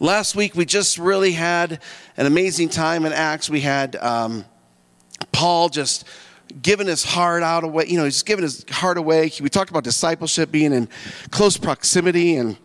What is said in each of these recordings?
Last week, we just really had an amazing time in Acts. We had um, Paul just giving his heart out away. You know, he's giving his heart away. We talked about discipleship being in close proximity and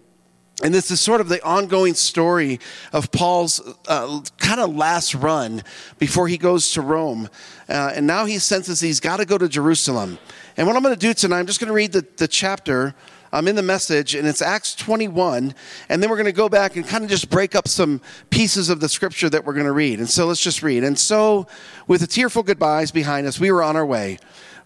and this is sort of the ongoing story of Paul's uh, kind of last run before he goes to Rome. Uh, and now he senses he's got to go to Jerusalem. And what I'm going to do tonight, I'm just going to read the, the chapter I'm in the message, and it's Acts 21. And then we're going to go back and kind of just break up some pieces of the scripture that we're going to read. And so let's just read. And so, with the tearful goodbyes behind us, we were on our way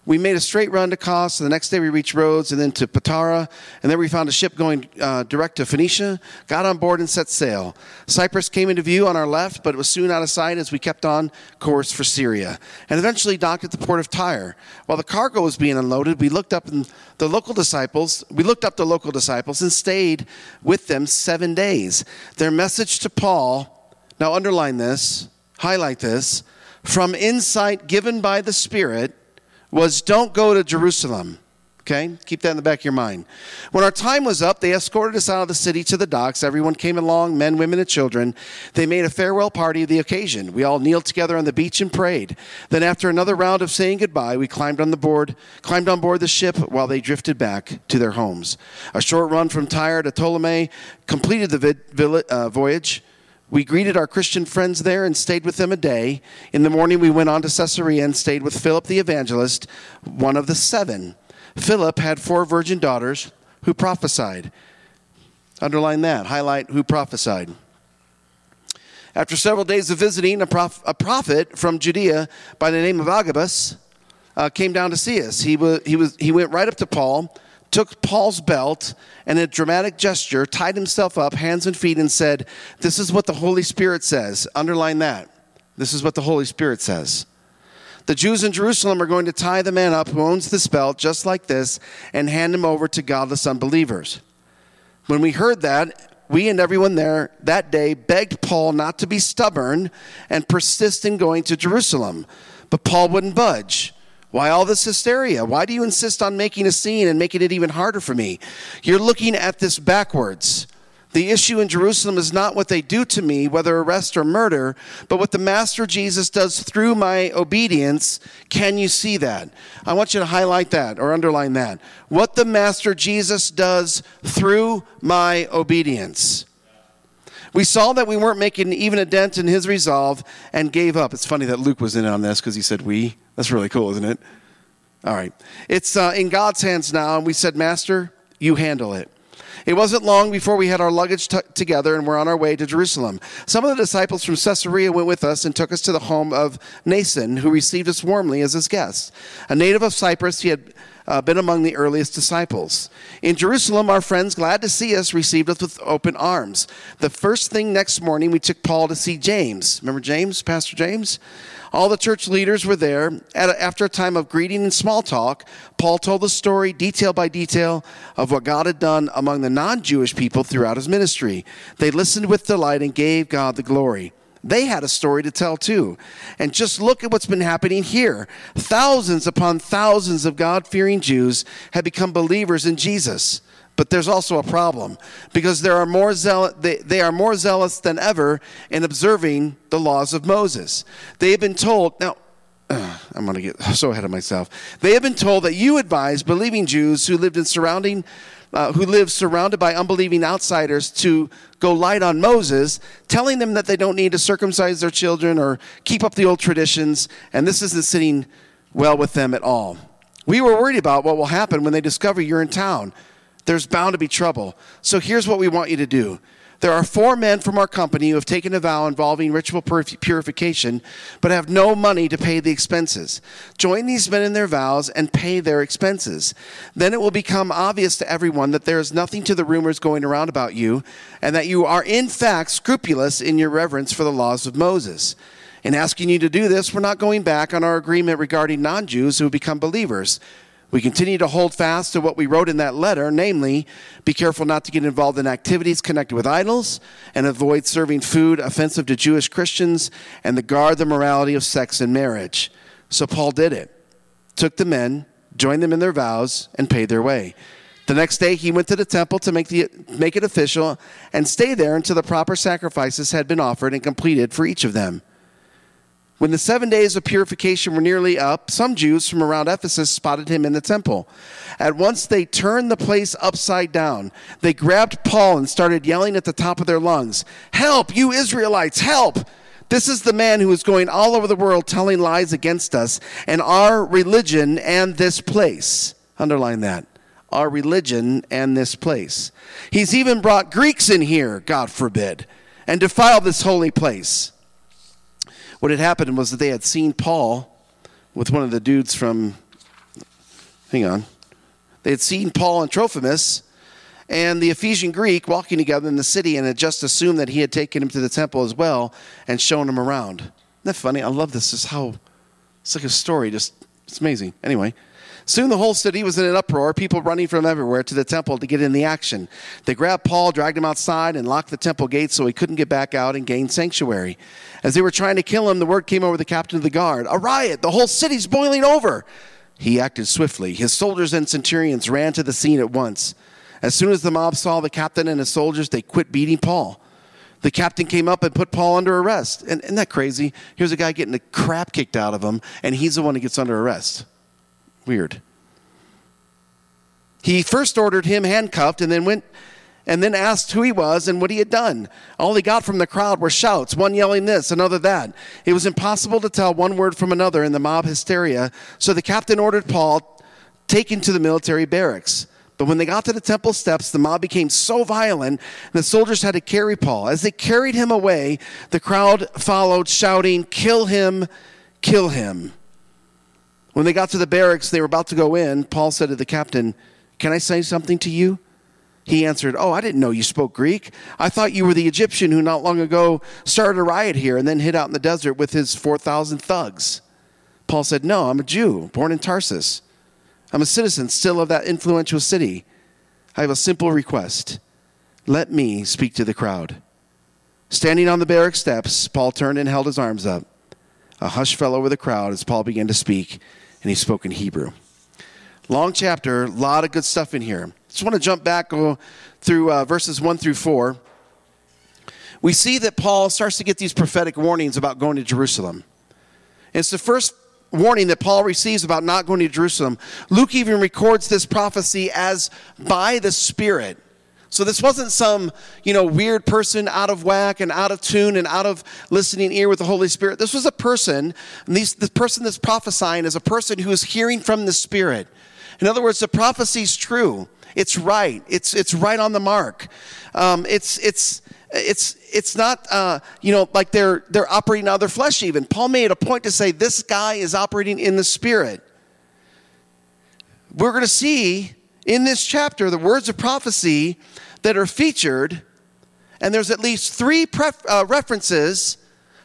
we made a straight run to Kos. The next day we reached Rhodes and then to Patara. And then we found a ship going uh, direct to Phoenicia, got on board and set sail. Cyprus came into view on our left, but it was soon out of sight as we kept on course for Syria. And eventually docked at the port of Tyre. While the cargo was being unloaded, we looked up the local disciples. We looked up the local disciples and stayed with them seven days. Their message to Paul, now underline this, highlight this, from insight given by the Spirit was don't go to Jerusalem. Okay? Keep that in the back of your mind. When our time was up, they escorted us out of the city to the docks. Everyone came along, men, women, and children. They made a farewell party of the occasion. We all kneeled together on the beach and prayed. Then after another round of saying goodbye, we climbed on the board, climbed on board the ship while they drifted back to their homes. A short run from Tyre to Ptolemy completed the vid- uh, voyage. We greeted our Christian friends there and stayed with them a day. In the morning, we went on to Caesarea and stayed with Philip the evangelist, one of the seven. Philip had four virgin daughters who prophesied. Underline that, highlight who prophesied. After several days of visiting, a, prof- a prophet from Judea by the name of Agabus uh, came down to see us. He, was, he, was, he went right up to Paul took Paul's belt and in a dramatic gesture tied himself up, hands and feet, and said, This is what the Holy Spirit says. Underline that. This is what the Holy Spirit says. The Jews in Jerusalem are going to tie the man up who owns this belt just like this and hand him over to godless unbelievers. When we heard that, we and everyone there that day begged Paul not to be stubborn and persist in going to Jerusalem. But Paul wouldn't budge. Why all this hysteria? Why do you insist on making a scene and making it even harder for me? You're looking at this backwards. The issue in Jerusalem is not what they do to me, whether arrest or murder, but what the Master Jesus does through my obedience. Can you see that? I want you to highlight that or underline that. What the Master Jesus does through my obedience. We saw that we weren't making even a dent in his resolve and gave up. It's funny that Luke was in on this because he said we. That's really cool, isn't it? All right. It's uh, in God's hands now, and we said, Master, you handle it. It wasn't long before we had our luggage t- together and were on our way to Jerusalem. Some of the disciples from Caesarea went with us and took us to the home of Mnason, who received us warmly as his guest. A native of Cyprus, he had uh, been among the earliest disciples. In Jerusalem, our friends, glad to see us, received us with open arms. The first thing next morning, we took Paul to see James. Remember James, Pastor James? All the church leaders were there. after a time of greeting and small talk, Paul told the story, detail by detail, of what God had done among the non Jewish people throughout his ministry. They listened with delight and gave God the glory. They had a story to tell too. And just look at what's been happening here. Thousands upon thousands of God fearing Jews have become believers in Jesus. But there's also a problem because there are more they, they are more zealous than ever in observing the laws of Moses. They have been told, now, uh, I'm going to get so ahead of myself. They have been told that you advise believing Jews who lived in surrounding, uh, who live surrounded by unbelieving outsiders to go light on Moses, telling them that they don't need to circumcise their children or keep up the old traditions, and this isn't sitting well with them at all. We were worried about what will happen when they discover you're in town there's bound to be trouble. So here's what we want you to do. There are four men from our company who have taken a vow involving ritual purification, but have no money to pay the expenses. Join these men in their vows and pay their expenses. Then it will become obvious to everyone that there is nothing to the rumors going around about you, and that you are in fact scrupulous in your reverence for the laws of Moses. In asking you to do this, we're not going back on our agreement regarding non Jews who become believers. We continue to hold fast to what we wrote in that letter, namely, be careful not to get involved in activities connected with idols and avoid serving food offensive to Jewish Christians and to guard the morality of sex and marriage. So Paul did it. Took the men, joined them in their vows, and paid their way. The next day he went to the temple to make, the, make it official and stay there until the proper sacrifices had been offered and completed for each of them. When the seven days of purification were nearly up, some Jews from around Ephesus spotted him in the temple. At once they turned the place upside down. They grabbed Paul and started yelling at the top of their lungs Help, you Israelites, help! This is the man who is going all over the world telling lies against us and our religion and this place. Underline that our religion and this place. He's even brought Greeks in here, God forbid, and defiled this holy place. What had happened was that they had seen Paul with one of the dudes from, hang on, they had seen Paul and Trophimus and the Ephesian Greek walking together in the city and had just assumed that he had taken him to the temple as well and shown him around. Isn't that funny? I love this. It's how, it's like a story, just, it's amazing. Anyway, Soon the whole city was in an uproar, people running from everywhere to the temple to get in the action. They grabbed Paul, dragged him outside, and locked the temple gates so he couldn't get back out and gain sanctuary. As they were trying to kill him, the word came over the captain of the guard A riot! The whole city's boiling over! He acted swiftly. His soldiers and centurions ran to the scene at once. As soon as the mob saw the captain and his soldiers, they quit beating Paul. The captain came up and put Paul under arrest. And isn't that crazy? Here's a guy getting the crap kicked out of him, and he's the one who gets under arrest. Weird. He first ordered him handcuffed and then went and then asked who he was and what he had done. All he got from the crowd were shouts, one yelling this, another that. It was impossible to tell one word from another in the mob hysteria, so the captain ordered Paul taken to the military barracks. But when they got to the temple steps, the mob became so violent, the soldiers had to carry Paul. As they carried him away, the crowd followed, shouting, Kill him, kill him. When they got to the barracks, they were about to go in. Paul said to the captain, Can I say something to you? He answered, Oh, I didn't know you spoke Greek. I thought you were the Egyptian who not long ago started a riot here and then hid out in the desert with his 4,000 thugs. Paul said, No, I'm a Jew, born in Tarsus. I'm a citizen still of that influential city. I have a simple request. Let me speak to the crowd. Standing on the barrack steps, Paul turned and held his arms up. A hush fell over the crowd as Paul began to speak and he spoke in Hebrew. Long chapter, a lot of good stuff in here. Just want to jump back through uh, verses 1 through 4. We see that Paul starts to get these prophetic warnings about going to Jerusalem. It's the first warning that Paul receives about not going to Jerusalem. Luke even records this prophecy as by the Spirit. So this wasn't some, you know, weird person out of whack and out of tune and out of listening ear with the Holy Spirit. This was a person, and these, the person that's prophesying is a person who is hearing from the Spirit. In other words, the prophecy is true. It's right. It's, it's right on the mark. Um, it's, it's, it's, it's not, uh, you know, like they're, they're operating out of their flesh even. Paul made a point to say this guy is operating in the Spirit. We're going to see in this chapter the words of prophecy that are featured, and there's at least three pref- uh, references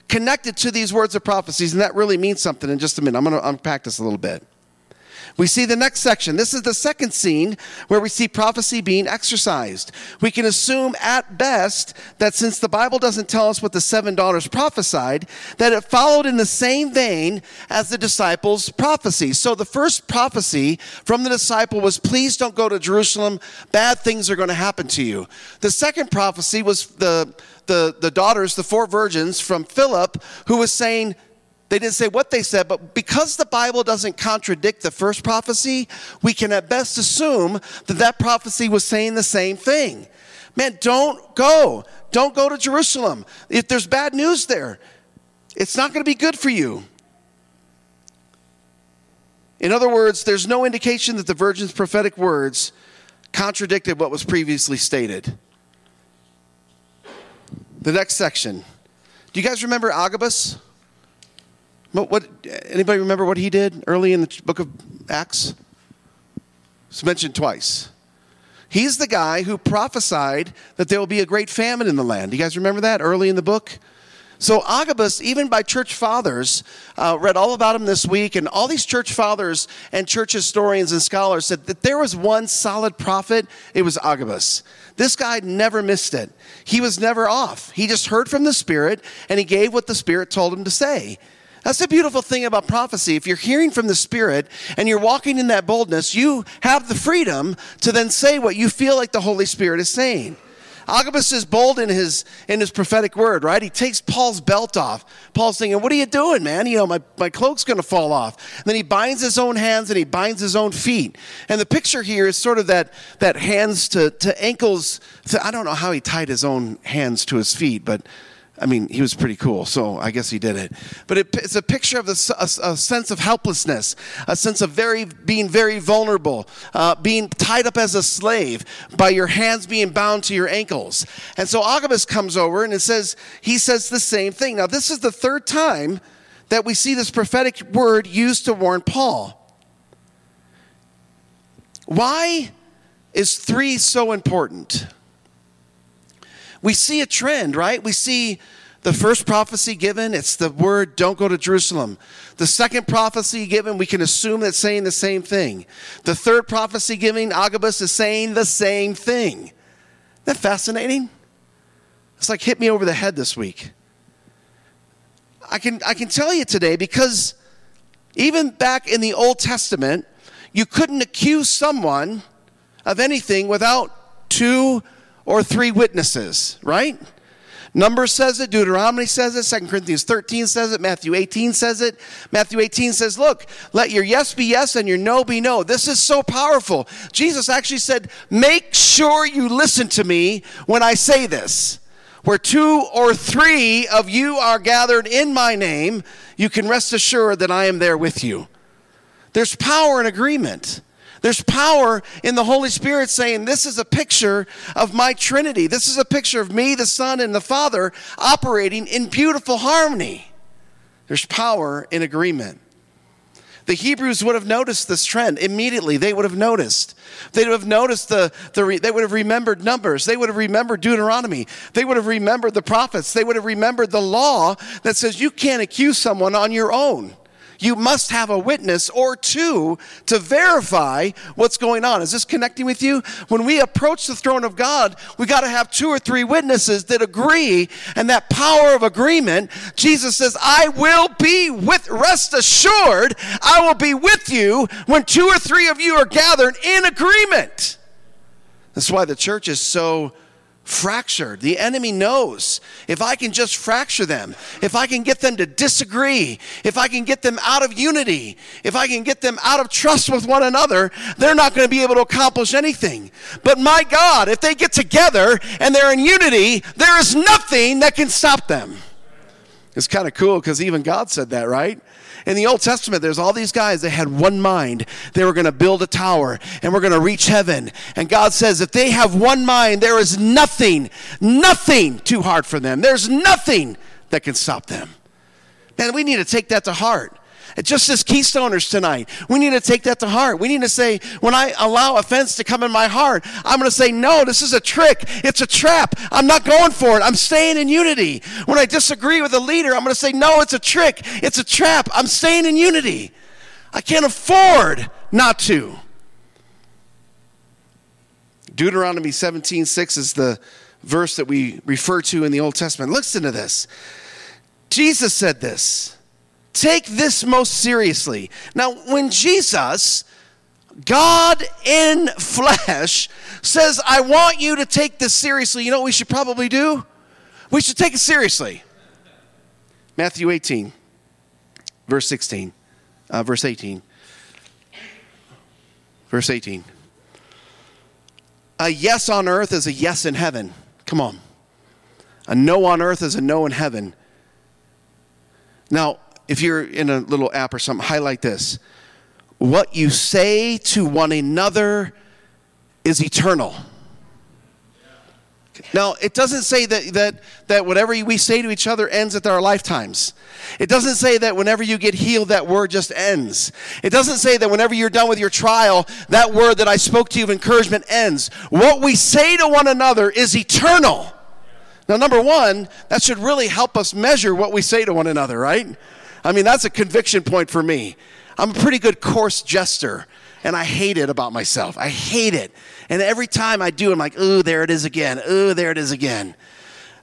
connected to these words of prophecies, and that really means something in just a minute. I'm going to unpack this a little bit. We see the next section. This is the second scene where we see prophecy being exercised. We can assume at best that since the Bible doesn't tell us what the seven daughters prophesied, that it followed in the same vein as the disciples' prophecy. So the first prophecy from the disciple was, Please don't go to Jerusalem. Bad things are going to happen to you. The second prophecy was the, the, the daughters, the four virgins from Philip, who was saying, they didn't say what they said, but because the Bible doesn't contradict the first prophecy, we can at best assume that that prophecy was saying the same thing. Man, don't go. Don't go to Jerusalem. If there's bad news there, it's not going to be good for you. In other words, there's no indication that the virgin's prophetic words contradicted what was previously stated. The next section. Do you guys remember Agabus? What, what, anybody remember what he did early in the book of Acts? It's mentioned twice. He's the guy who prophesied that there will be a great famine in the land. Do you guys remember that early in the book? So Agabus, even by church fathers, uh, read all about him this week, and all these church fathers and church historians and scholars said that there was one solid prophet. It was Agabus. This guy never missed it. He was never off. He just heard from the Spirit, and he gave what the Spirit told him to say. That's the beautiful thing about prophecy. If you're hearing from the Spirit and you're walking in that boldness, you have the freedom to then say what you feel like the Holy Spirit is saying. Agabus is bold in his in his prophetic word, right? He takes Paul's belt off. Paul's thinking, What are you doing, man? You know, my, my cloak's gonna fall off. And then he binds his own hands and he binds his own feet. And the picture here is sort of that that hands to, to ankles. To, I don't know how he tied his own hands to his feet, but I mean, he was pretty cool, so I guess he did it. But it, it's a picture of a, a, sense of helplessness, a sense of very being very vulnerable, uh, being tied up as a slave by your hands being bound to your ankles. And so Agabus comes over and it says he says the same thing. Now, this is the third time that we see this prophetic word used to warn Paul. Why is three so important? We see a trend, right? We see the first prophecy given, it's the word, don't go to Jerusalem. The second prophecy given, we can assume that's saying the same thing. The third prophecy given, Agabus is saying the same thing. Isn't that fascinating? It's like hit me over the head this week. I can, I can tell you today because even back in the Old Testament, you couldn't accuse someone of anything without two or three witnesses, right? Numbers says it, Deuteronomy says it, 2 Corinthians 13 says it, Matthew 18 says it. Matthew 18 says, Look, let your yes be yes and your no be no. This is so powerful. Jesus actually said, Make sure you listen to me when I say this. Where two or three of you are gathered in my name, you can rest assured that I am there with you. There's power in agreement. There's power in the Holy Spirit saying, This is a picture of my Trinity. This is a picture of me, the Son, and the Father operating in beautiful harmony. There's power in agreement. The Hebrews would have noticed this trend immediately. They would have noticed. They would have noticed the, the they would have remembered Numbers. They would have remembered Deuteronomy. They would have remembered the prophets. They would have remembered the law that says you can't accuse someone on your own you must have a witness or two to verify what's going on. Is this connecting with you? When we approach the throne of God, we got to have two or three witnesses that agree, and that power of agreement, Jesus says, I will be with, rest assured, I will be with you when two or three of you are gathered in agreement. That's why the church is so fractured. The enemy knows if I can just fracture them, if I can get them to disagree, if I can get them out of unity, if I can get them out of trust with one another, they're not going to be able to accomplish anything. But my God, if they get together and they're in unity, there is nothing that can stop them. It's kind of cool because even God said that, right? In the Old Testament, there's all these guys that had one mind. They were going to build a tower and we're going to reach heaven. And God says, if they have one mind, there is nothing, nothing too hard for them. There's nothing that can stop them. Man, we need to take that to heart. Just as Keystoners tonight, we need to take that to heart. We need to say, when I allow offense to come in my heart, I'm going to say, no, this is a trick. It's a trap. I'm not going for it. I'm staying in unity. When I disagree with a leader, I'm going to say, no, it's a trick. It's a trap. I'm staying in unity. I can't afford not to. Deuteronomy 17 6 is the verse that we refer to in the Old Testament. Listen to this. Jesus said this. Take this most seriously. Now, when Jesus, God in flesh, says, I want you to take this seriously, you know what we should probably do? We should take it seriously. Matthew 18, verse 16, uh, verse 18. Verse 18. A yes on earth is a yes in heaven. Come on. A no on earth is a no in heaven. Now, if you're in a little app or something, highlight this. What you say to one another is eternal. Now, it doesn't say that, that, that whatever we say to each other ends at our lifetimes. It doesn't say that whenever you get healed, that word just ends. It doesn't say that whenever you're done with your trial, that word that I spoke to you of encouragement ends. What we say to one another is eternal. Now, number one, that should really help us measure what we say to one another, right? I mean, that's a conviction point for me. I'm a pretty good coarse jester, and I hate it about myself. I hate it. And every time I do, I'm like, ooh, there it is again. Ooh, there it is again.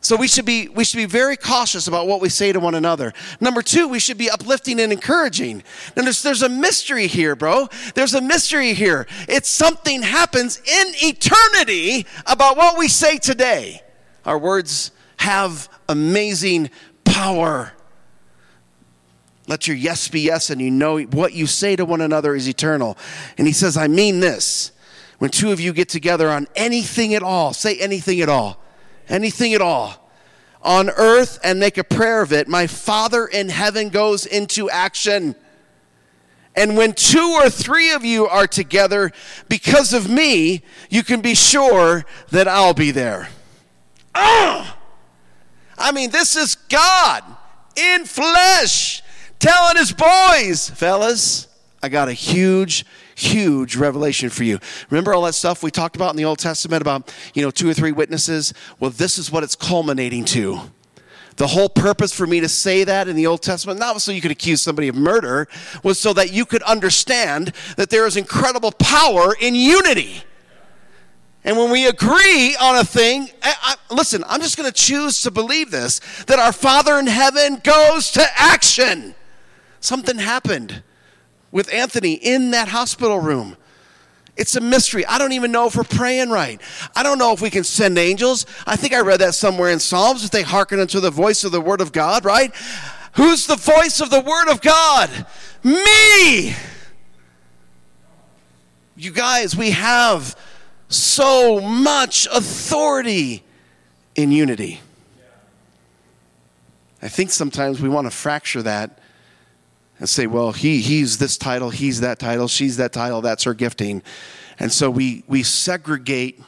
So we should be we should be very cautious about what we say to one another. Number two, we should be uplifting and encouraging. Now there's there's a mystery here, bro. There's a mystery here. It's something happens in eternity about what we say today. Our words have amazing power. Let your yes be yes, and you know what you say to one another is eternal. And he says, I mean this. When two of you get together on anything at all, say anything at all anything at all on earth and make a prayer of it, my Father in heaven goes into action. And when two or three of you are together because of me, you can be sure that I'll be there. Ah! I mean, this is God in flesh telling his boys, fellas, I got a huge, huge revelation for you. Remember all that stuff we talked about in the Old Testament about, you know, two or three witnesses? Well, this is what it's culminating to. The whole purpose for me to say that in the Old Testament, not so you could accuse somebody of murder, was so that you could understand that there is incredible power in unity. And when we agree on a thing, I, I, listen, I'm just going to choose to believe this that our Father in heaven goes to action. Something happened with Anthony in that hospital room. It's a mystery. I don't even know if we're praying right. I don't know if we can send angels. I think I read that somewhere in Psalms if they hearken unto the voice of the Word of God, right? Who's the voice of the Word of God? Me! You guys, we have so much authority in unity. I think sometimes we want to fracture that and say, well, he, he's this title, he's that title, she's that title, that's her gifting. And so we, we segregate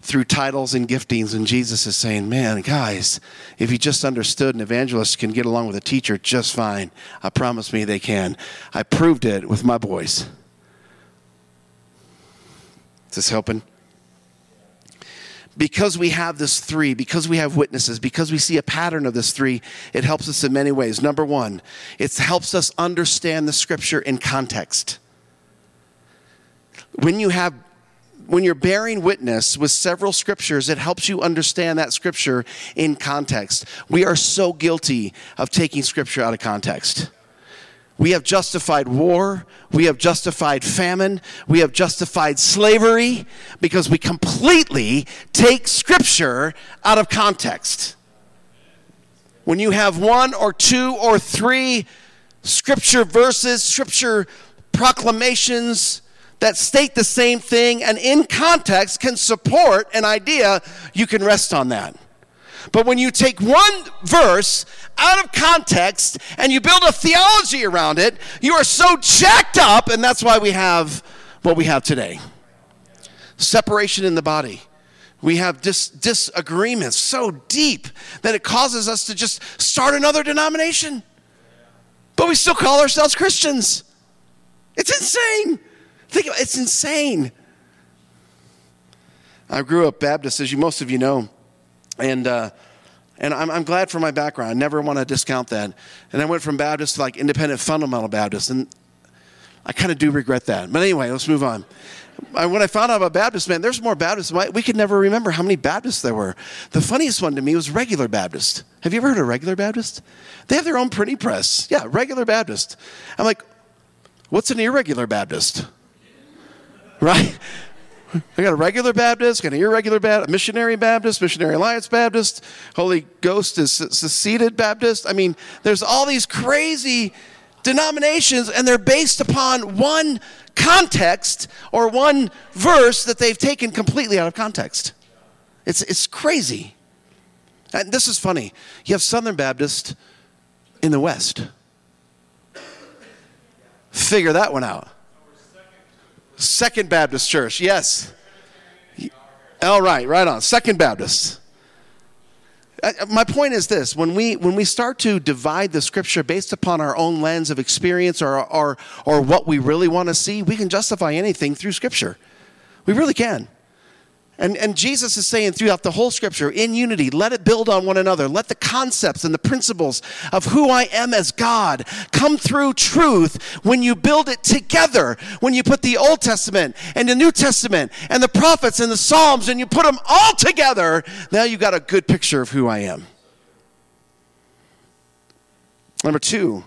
through titles and giftings, and Jesus is saying, man, guys, if you just understood an evangelist can get along with a teacher just fine, I promise me they can. I proved it with my boys. Is this helping? Because we have this three, because we have witnesses, because we see a pattern of this three, it helps us in many ways. Number one, it helps us understand the scripture in context. When you have when you're bearing witness with several scriptures, it helps you understand that scripture in context. We are so guilty of taking scripture out of context. We have justified war. We have justified famine. We have justified slavery because we completely take Scripture out of context. When you have one or two or three Scripture verses, Scripture proclamations that state the same thing and in context can support an idea, you can rest on that. But when you take one verse out of context and you build a theology around it, you are so jacked up, and that's why we have what we have today separation in the body. We have dis- disagreements so deep that it causes us to just start another denomination. But we still call ourselves Christians. It's insane. Think about it, it's insane. I grew up Baptist, as you most of you know. And, uh, and I'm, I'm, glad for my background. I never want to discount that. And I went from Baptist to like independent fundamental Baptist. And I kind of do regret that. But anyway, let's move on. I, when I found out about Baptist, man, there's more Baptists. We could never remember how many Baptists there were. The funniest one to me was regular Baptist. Have you ever heard of regular Baptist? They have their own printing press. Yeah, regular Baptist. I'm like, what's an irregular Baptist? Right? I got a regular Baptist, got an irregular Baptist, a missionary Baptist, missionary alliance Baptist, Holy Ghost is seceded Baptist. I mean, there's all these crazy denominations, and they're based upon one context or one verse that they've taken completely out of context. It's, it's crazy. And this is funny. You have Southern Baptist in the West. Figure that one out. Second Baptist Church, yes. All right, right on. Second Baptist. Uh, my point is this when we when we start to divide the scripture based upon our own lens of experience or or, or what we really want to see we can justify anything through scripture we really can And, and Jesus is saying throughout the whole scripture, in unity, let it build on one another. Let the concepts and the principles of who I am as God come through truth when you build it together. When you put the Old Testament and the New Testament and the prophets and the Psalms and you put them all together, now you've got a good picture of who I am. Number two,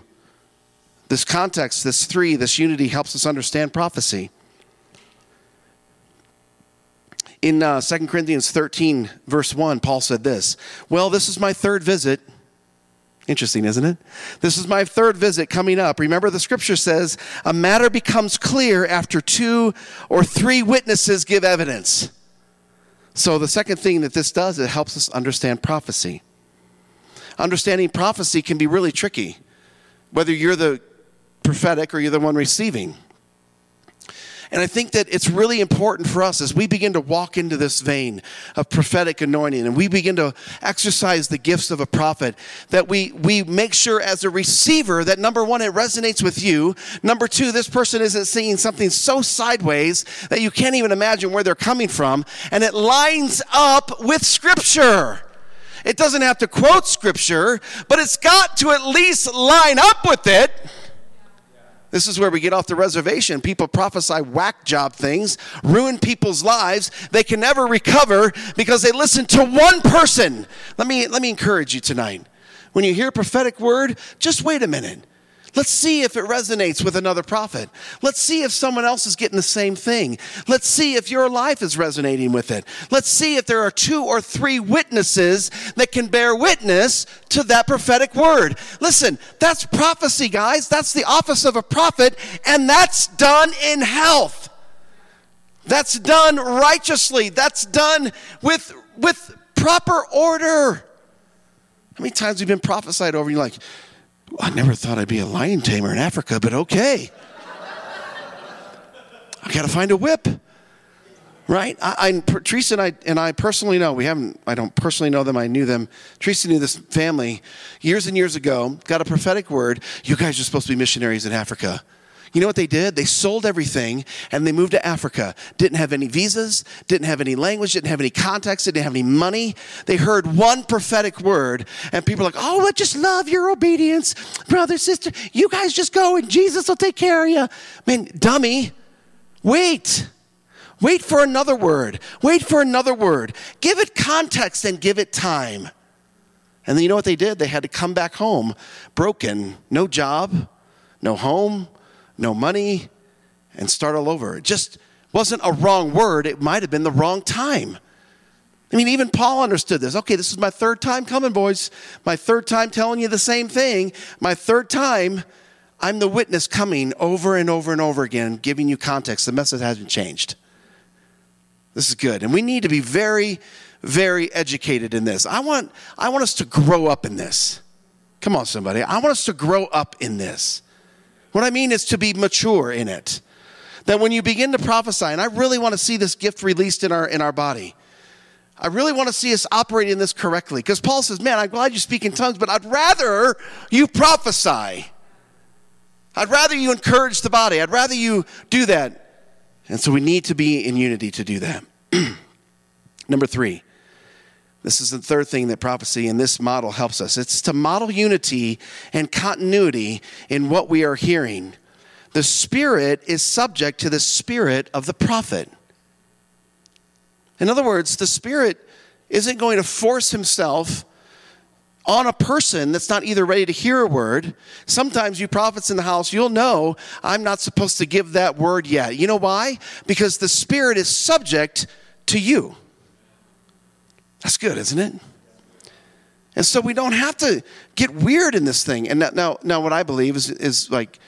this context, this three, this unity helps us understand prophecy. In uh, 2 Corinthians 13, verse 1, Paul said this Well, this is my third visit. Interesting, isn't it? This is my third visit coming up. Remember, the scripture says, a matter becomes clear after two or three witnesses give evidence. So, the second thing that this does, it helps us understand prophecy. Understanding prophecy can be really tricky, whether you're the prophetic or you're the one receiving. And I think that it's really important for us as we begin to walk into this vein of prophetic anointing and we begin to exercise the gifts of a prophet, that we, we make sure as a receiver that number one, it resonates with you. Number two, this person isn't seeing something so sideways that you can't even imagine where they're coming from. And it lines up with Scripture. It doesn't have to quote Scripture, but it's got to at least line up with it. This is where we get off the reservation. People prophesy whack job things, ruin people's lives. They can never recover because they listen to one person. Let me, let me encourage you tonight. When you hear a prophetic word, just wait a minute. Let's see if it resonates with another prophet. Let's see if someone else is getting the same thing. Let's see if your life is resonating with it. Let's see if there are two or three witnesses that can bear witness to that prophetic word. Listen, that's prophecy, guys. That's the office of a prophet, and that's done in health. That's done righteously. That's done with, with proper order. How many times have you been prophesied over and you're like, I never thought I'd be a lion tamer in Africa, but okay. I got to find a whip. Right? I, I, Teresa and I, and I personally know, we haven't, I don't personally know them, I knew them. Teresa knew this family years and years ago, got a prophetic word. You guys are supposed to be missionaries in Africa. You know what they did? They sold everything and they moved to Africa. Didn't have any visas, didn't have any language, didn't have any contacts, didn't have any money. They heard one prophetic word and people are like, oh, I just love your obedience. Brother, sister, you guys just go and Jesus will take care of you. Man, dummy, wait. Wait for another word. Wait for another word. Give it context and give it time. And then you know what they did? They had to come back home broken, no job, no home, no money, and start all over. It just wasn't a wrong word, it might have been the wrong time. I mean, even Paul understood this. Okay, this is my third time coming, boys. My third time telling you the same thing. My third time, I'm the witness coming over and over and over again, giving you context. The message hasn't changed. This is good. And we need to be very, very educated in this. I want, I want us to grow up in this. Come on, somebody. I want us to grow up in this. What I mean is to be mature in it. That when you begin to prophesy, and I really want to see this gift released in our, in our body. I really want to see us operating this correctly. Because Paul says, Man, I'm glad you speak in tongues, but I'd rather you prophesy. I'd rather you encourage the body. I'd rather you do that. And so we need to be in unity to do that. Number three, this is the third thing that prophecy in this model helps us it's to model unity and continuity in what we are hearing. The Spirit is subject to the spirit of the prophet. In other words, the Spirit isn't going to force himself on a person that's not either ready to hear a word. Sometimes you prophets in the house, you'll know I'm not supposed to give that word yet. You know why? Because the Spirit is subject to you. That's good, isn't it? And so we don't have to get weird in this thing. And now, now what I believe is, is like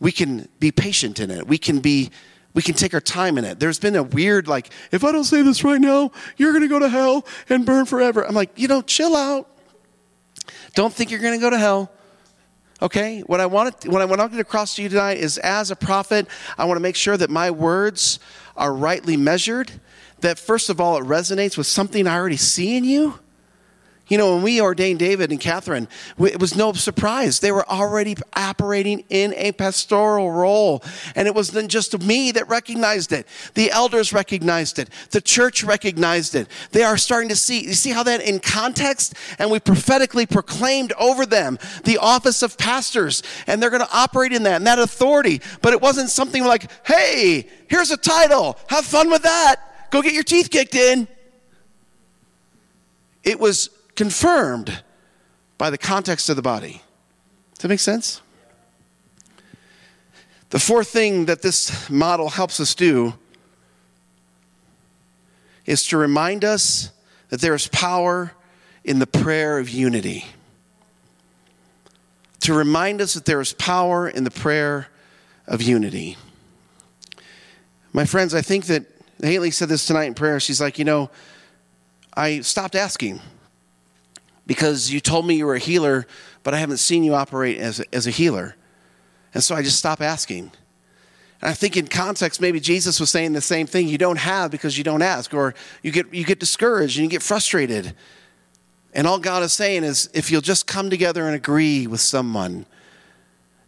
we can be patient in it. We can be, we can take our time in it. There's been a weird, like, if I don't say this right now, you're to go to hell and burn forever. I'm like, you know, chill out. Don't think you're to go to hell. Okay? What I want to, what I want to get across to you tonight is as a prophet, I want to make sure that my words are rightly measured that first of all, it resonates with something I already see in you. You know, when we ordained David and Catherine, it was no surprise. They were already operating in a pastoral role. And it wasn't just me that recognized it. The elders recognized it. The church recognized it. They are starting to see, you see how that in context? And we prophetically proclaimed over them the office of pastors. And they're going to operate in that and that authority. But it wasn't something like, hey, here's a title. Have fun with that. Go get your teeth kicked in. It was confirmed by the context of the body. Does that make sense? The fourth thing that this model helps us do is to remind us that there is power in the prayer of unity. To remind us that there is power in the prayer of unity. My friends, I think that Haley said this tonight in prayer. She's like, you know, I stopped asking because you told me you were a healer, but I haven't seen you operate as a, as a healer. And so I just stopped asking. And I think in context, maybe Jesus was saying the same thing. You don't have because you don't ask, or you get, you get discouraged and you get frustrated. And all God is saying is if you'll just come together and agree with someone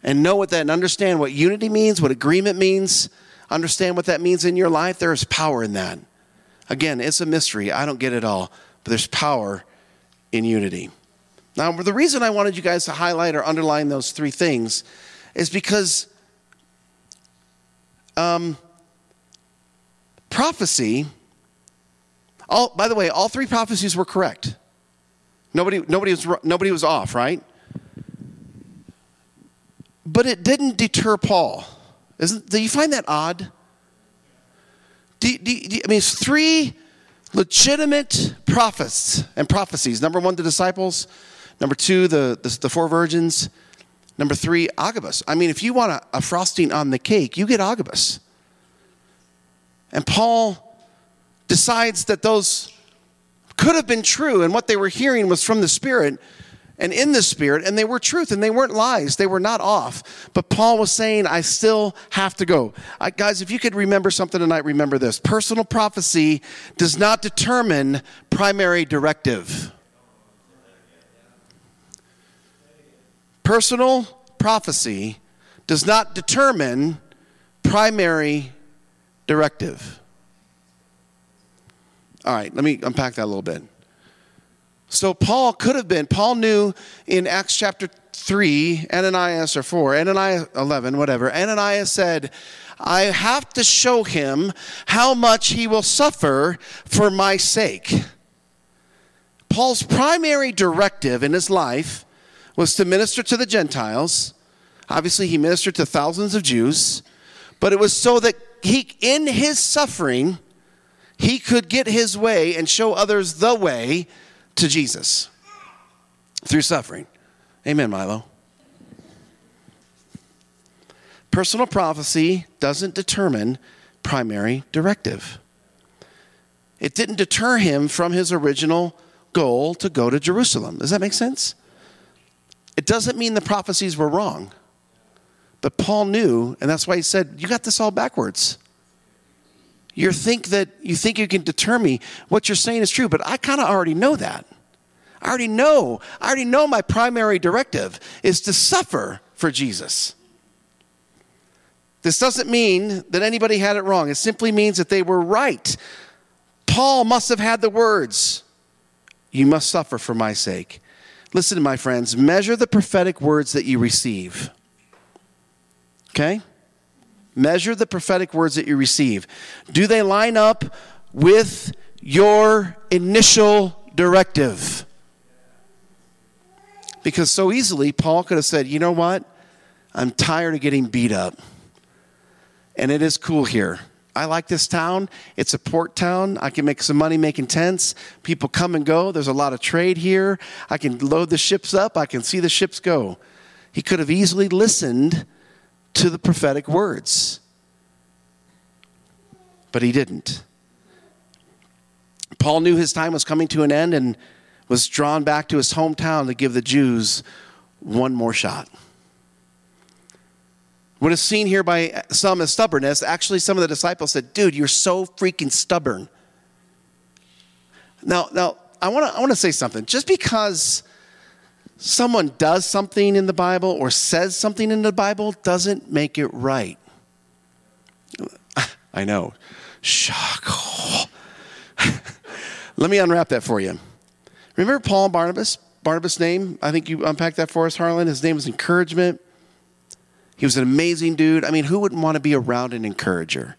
and know what that and understand what unity means, what agreement means, understand what that means in your life, there is power in that. Again, it's a mystery. I don't get it all, but there's power in unity. Now, the reason I wanted you guys to highlight or underline those three things is because um, prophecy, all, by the way, all three prophecies were correct. Nobody, nobody, was, nobody was off, right? But it didn't deter Paul. Isn't, do you find that odd? Do, do, do, I mean, it's three legitimate prophets and prophecies. Number one, the disciples. Number two, the, the, the four virgins. Number three, Agabus. I mean, if you want a, a frosting on the cake, you get Agabus. And Paul decides that those could have been true, and what they were hearing was from the Spirit and in the Spirit, and they were truth and they weren't lies. They were not off. But Paul was saying, I still have to go. I, guys, if you could remember something tonight, remember this. Personal prophecy does not determine primary directive. Personal prophecy does not determine primary directive. All right, let me unpack that a little bit. So Paul could have been, Paul knew in Acts chapter 3, Ananias or 4, Ananias 11, whatever, Ananias said, I have to show him how much he will suffer for my sake. Paul's primary directive in his life was to minister to the Gentiles. Obviously, he ministered to thousands of Jews, but it was so that he, in his suffering, he could get his way and show others the way to Jesus through suffering. Amen, Milo. Personal prophecy doesn't determine primary directive. It didn't deter him from his original goal to go to Jerusalem. Does that make sense? It doesn't mean the prophecies were wrong. But Paul knew, and that's why he said, You got this all backwards. You think that you think you can deter me. What you're saying is true, but I kind of already know that. I already know. I already know my primary directive is to suffer for Jesus. This doesn't mean that anybody had it wrong. It simply means that they were right. Paul must have had the words, You must suffer for my sake. Listen to my friends, measure the prophetic words that you receive. Okay? Measure the prophetic words that you receive. Do they line up with your initial directive? Because so easily, Paul could have said, You know what? I'm tired of getting beat up. And it is cool here. I like this town. It's a port town. I can make some money making tents. People come and go. There's a lot of trade here. I can load the ships up. I can see the ships go. He could have easily listened to the prophetic words. But he didn't. Paul knew his time was coming to an end and was drawn back to his hometown to give the Jews one more shot. What is seen here by some as stubbornness, actually, some of the disciples said, Dude, you're so freaking stubborn. Now, now I want to I want to say something. Just because someone does something in the Bible or says something in the Bible doesn't make it right. I know. Shock. Let me unwrap that for you. Remember Paul and Barnabas? Barnabas' name? I think you unpacked that for us, Harlan. His name was encouragement. He was an amazing dude. I mean, who wouldn't want to be around an encourager?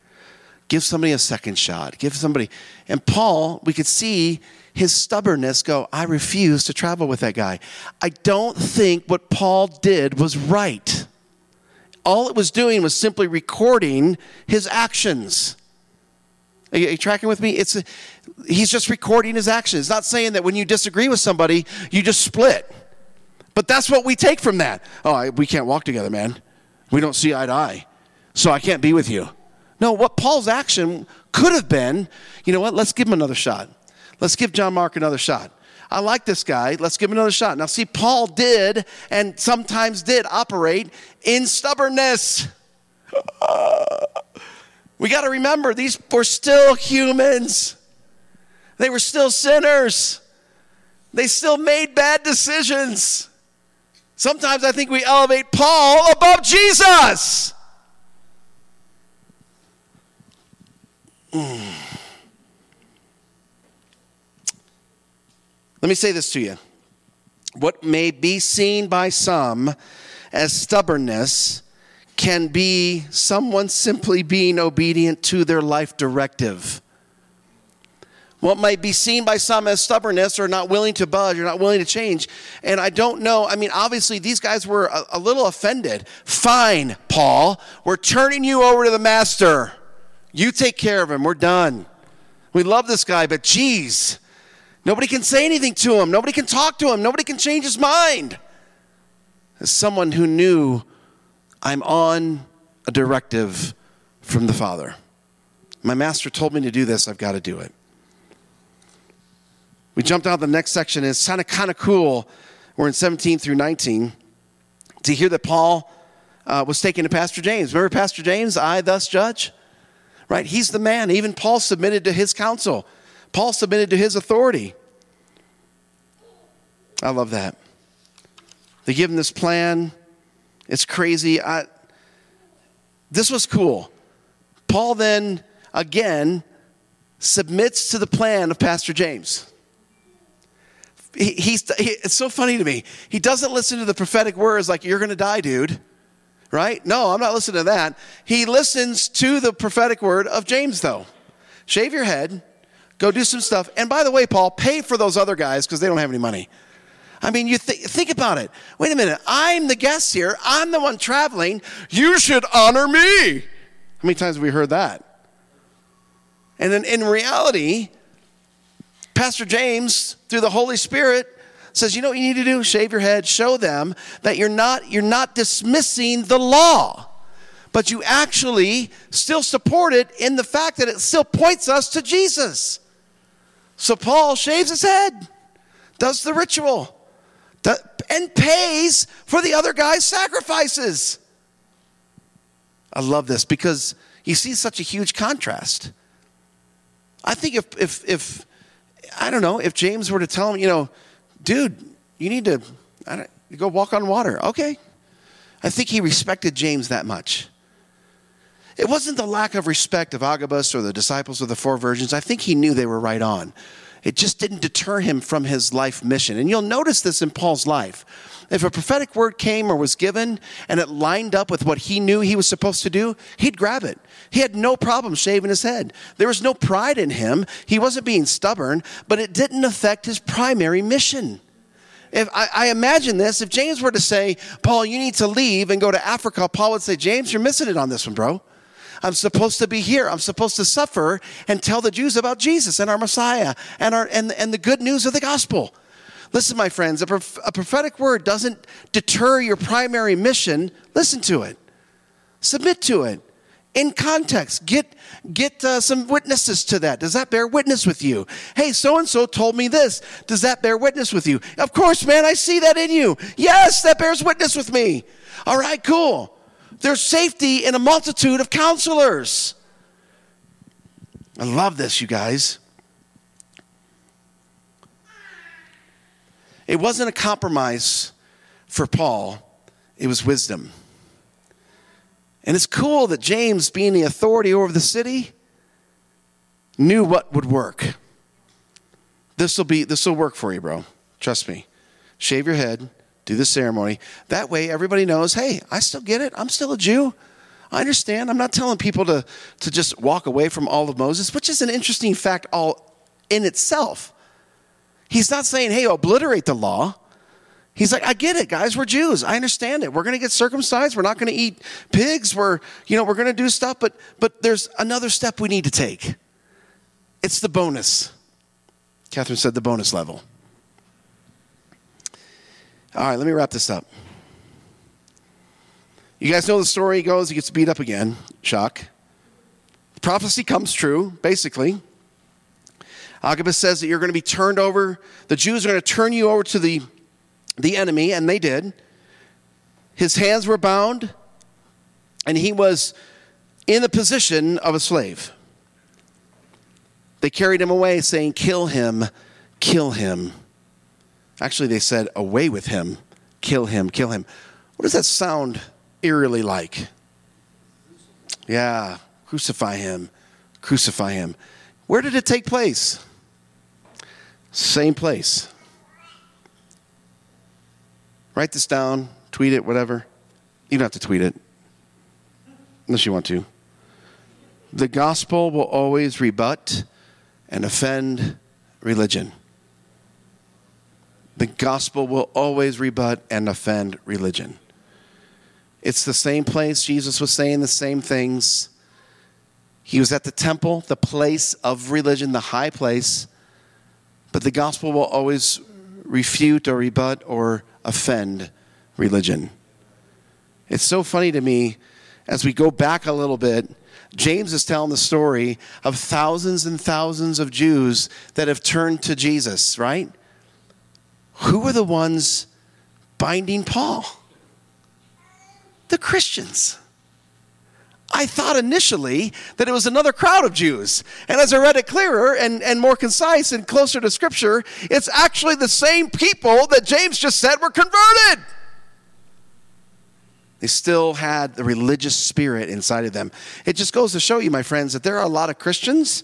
Give somebody a second shot. Give somebody. And Paul, we could see his stubbornness go, I refuse to travel with that guy. I don't think what Paul did was right. All it was doing was simply recording his actions. Are you, are you tracking with me? It's a, he's just recording his actions. It's not saying that when you disagree with somebody, you just split. But that's what we take from that. Oh, I, we can't walk together, man. We don't see eye to eye. So I can't be with you. No, what Paul's action could have been, you know what? Let's give him another shot. Let's give John Mark another shot. I like this guy. Let's give him another shot. Now, see, Paul did and sometimes did operate in stubbornness. we got to remember these were still humans, they were still sinners, they still made bad decisions. Sometimes I think we elevate Paul above Jesus. Mm. Let me say this to you. What may be seen by some as stubbornness can be someone simply being obedient to their life directive. What might be seen by some as stubbornness or not willing to budge or not willing to change. And I don't know. I mean, obviously, these guys were a, a little offended. Fine, Paul, we're turning you over to the master. You take care of him. We're done. We love this guy, but geez, nobody can say anything to him. Nobody can talk to him. Nobody can change his mind. As someone who knew I'm on a directive from the Father. My master told me to do this, I've got to do it. We jumped out the next section. It's kind of kind of cool. We're in 17 through 19 to hear that Paul uh, was taken to Pastor James. Remember Pastor James? I thus judge right? He's the man. Even Paul submitted to his counsel, Paul submitted to his authority. I love that. They give him this plan. It's crazy. I, this was cool. Paul then, again, submits to the plan of Pastor James. He, he's, he, it's so funny to me. He doesn't listen to the prophetic words like, you're going to die, dude right? No, I'm not listening to that. He listens to the prophetic word of James, though. Shave your head, go do some stuff. And by the way, Paul, pay for those other guys because they don't have any money. I mean, you th- think about it. Wait a minute. I'm the guest here. I'm the one traveling. You should honor me. How many times have we heard that? And then in reality, Pastor James, through the Holy Spirit, says, you know what you need to do? Shave your head, show them that you're not, you're not dismissing the law, but you actually still support it in the fact that it still points us to Jesus. So Paul shaves his head, does the ritual, and pays for the other guy's sacrifices. I love this because you see such a huge contrast. I think if, if, if I don't know, if James were to tell him, you know, dude, you need to go walk on water. Okay. I think he respected James that much. It wasn't the lack of respect of Agabus or the disciples of the four virgins. I think he knew they were right on. It just didn't deter him from his life mission. And you'll notice this in Paul's life. If a prophetic word came or was given and it lined up with what he knew he was supposed to do, he'd grab it. He had no problem shaving his head. There was no pride in him. He wasn't being stubborn, but it didn't affect his primary mission. If I, I, imagine this, if James were to say, Paul, you need to leave and go to Africa, Paul would say, James, you're missing it on this one, bro. I'm supposed to be here. I'm supposed to suffer and tell the Jews about Jesus and our Messiah and, our, and, and the good news of the gospel. Listen, my friends, a, prof- a prophetic word doesn't deter your primary mission. Listen to it, submit to it. In context, get get uh, some witnesses to that. Does that bear witness with you? Hey, so and so told me this. Does that bear witness with you? Of course, man. I see that in you. Yes, that bears witness with me. All right, cool. There's safety in a multitude of counselors. I love this, you guys. it wasn't a compromise for Paul, it was wisdom. And it's cool that James, being the authority over the city, knew what would work. This will be this will work for you, bro. Trust me. Shave your head, do the ceremony. That way everybody knows, hey, I still get it. I'm still a Jew. I understand. I'm not telling people to, to just walk away from all of Moses, which is an interesting fact all in itself. He's not saying, hey, obliterate the law. He's like, I get it, guys. We're Jews. I understand it. We're going to get circumcised. We're not going to eat pigs. We're, you know, we're going to do stuff, but but there's another step we need to take. It's the bonus. Catherine said the bonus level. All right, let me wrap this up. You guys know the story goes, he gets beat up again. Shock. The prophecy comes true, basically. Agabus says that you're going to be turned over, the Jews are going to turn you over to the, the enemy, and they did. His hands were bound, and he was in the position of a slave. They carried him away, saying, Kill him, kill him. Actually, they said, Away with him, kill him, kill him. What does that sound eerily like? Yeah, crucify him, crucify him. Where did it take place? Same place. Write this down, tweet it, whatever. You don't have to tweet it, unless you want to. The gospel will always rebut and offend religion. The gospel will always rebut and offend religion. It's the same place Jesus was saying the same things. He was at the temple, the place of religion, the high place. But the gospel will always refute or rebut or offend religion. It's so funny to me as we go back a little bit. James is telling the story of thousands and thousands of Jews that have turned to Jesus, right? Who were the ones binding Paul? The Christians. I thought initially that it was another crowd of Jews. And as I read it clearer and, and more concise and closer to Scripture, it's actually the same people that James just said were converted. They still had the religious spirit inside of them. It just goes to show you, my friends, that there are a lot of Christians,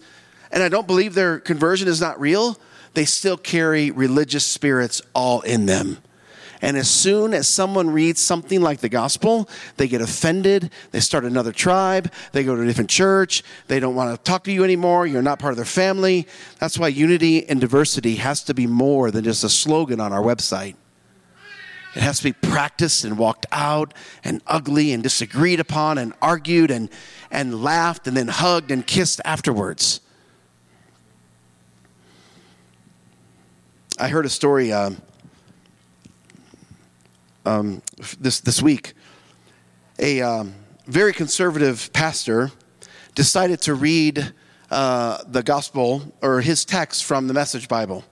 and I don't believe their conversion is not real. They still carry religious spirits all in them. And as soon as someone reads something like the gospel, they get offended. They start another tribe. They go to a different church. They don't want to talk to you anymore. You're not part of their family. That's why unity and diversity has to be more than just a slogan on our website. It has to be practiced and walked out and ugly and disagreed upon and argued and, and laughed and then hugged and kissed afterwards. I heard a story. Uh, um, this, this week. A um, very conservative pastor decided to read uh, the gospel or his text from the Message Bible.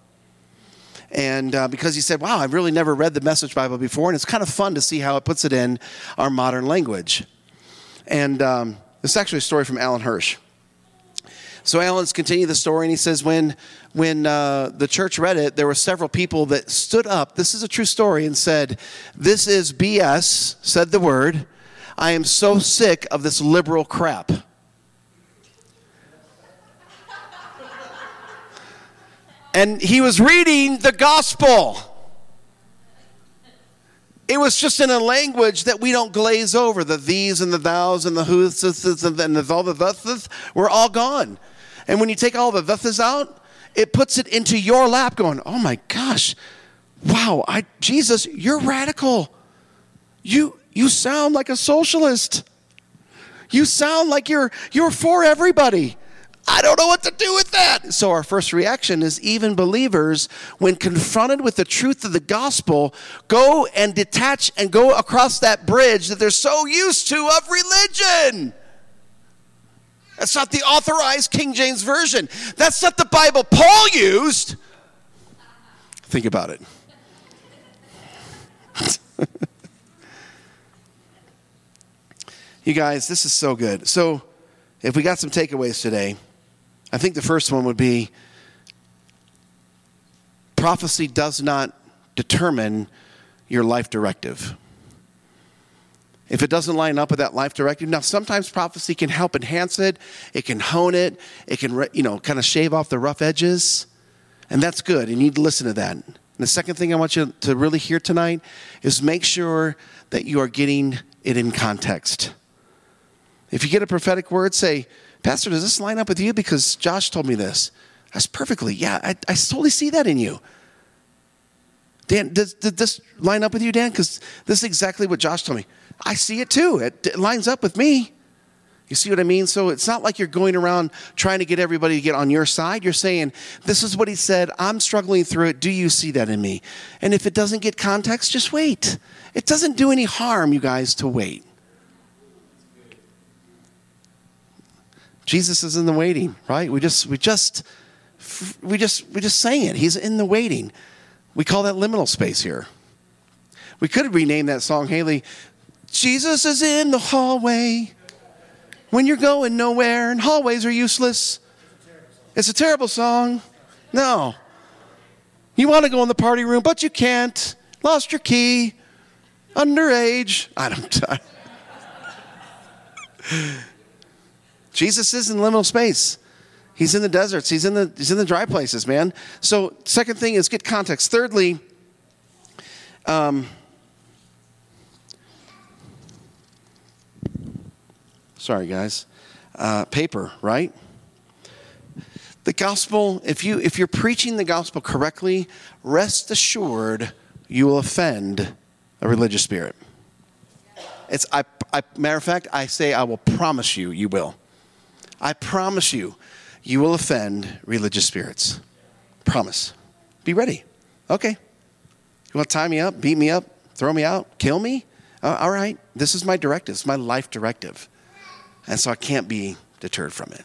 And uh, because he said, Wow, I've really never read the Message Bible before, and it's kind of fun to see how it puts it in our modern language. And um, it's actually a story from Alan Hirsch. So Alan's continuing the story, and he says, when when uh, the church read it, there were several people that stood up. This is a true story, and said, "This is BS." Said the word. I am so sick of this liberal crap. and he was reading the gospel. It was just in a language that we don't glaze over. The these and the thous and the who's and the all the thus were all gone. And when you take all the thus out, it puts it into your lap going, oh my gosh, wow, I, Jesus, you're radical. You, you sound like a socialist. You sound like you're, you're for everybody. I don't know what to do with that. So, our first reaction is even believers, when confronted with the truth of the gospel, go and detach and go across that bridge that they're so used to of religion. That's not the authorized King James Version. That's not the Bible Paul used. Think about it. you guys, this is so good. So, if we got some takeaways today, I think the first one would be prophecy does not determine your life directive. If it doesn't line up with that life directive, now sometimes prophecy can help enhance it, it can hone it, it can, you know, kind of shave off the rough edges, and that's good. And you need to listen to that. And the second thing I want you to really hear tonight is make sure that you are getting it in context. If you get a prophetic word, say, Pastor, does this line up with you? Because Josh told me this. That's perfectly, yeah, I, I totally see that in you. Dan, does, did this line up with you, Dan? Because this is exactly what Josh told me. I see it too. It, it lines up with me. You see what I mean? So it's not like you're going around trying to get everybody to get on your side. You're saying, This is what he said. I'm struggling through it. Do you see that in me? And if it doesn't get context, just wait. It doesn't do any harm, you guys, to wait. Jesus is in the waiting, right? We just, we just, we just, we just saying it. He's in the waiting. We call that liminal space here. We could rename that song, Haley, Jesus is in the hallway when you're going nowhere and hallways are useless. It's a terrible song. No. You want to go in the party room, but you can't. Lost your key. Underage. I don't. Jesus is in liminal space. He's in the deserts. He's in the, he's in the dry places, man. So, second thing is get context. Thirdly, um, sorry guys, uh, paper, right? The gospel, if, you, if you're preaching the gospel correctly, rest assured you will offend a religious spirit. It's, I, I, matter of fact, I say I will promise you, you will. I promise you, you will offend religious spirits. Promise. Be ready. Okay. You want to tie me up, beat me up, throw me out, kill me? Uh, all right. This is my directive. It's my life directive. And so I can't be deterred from it.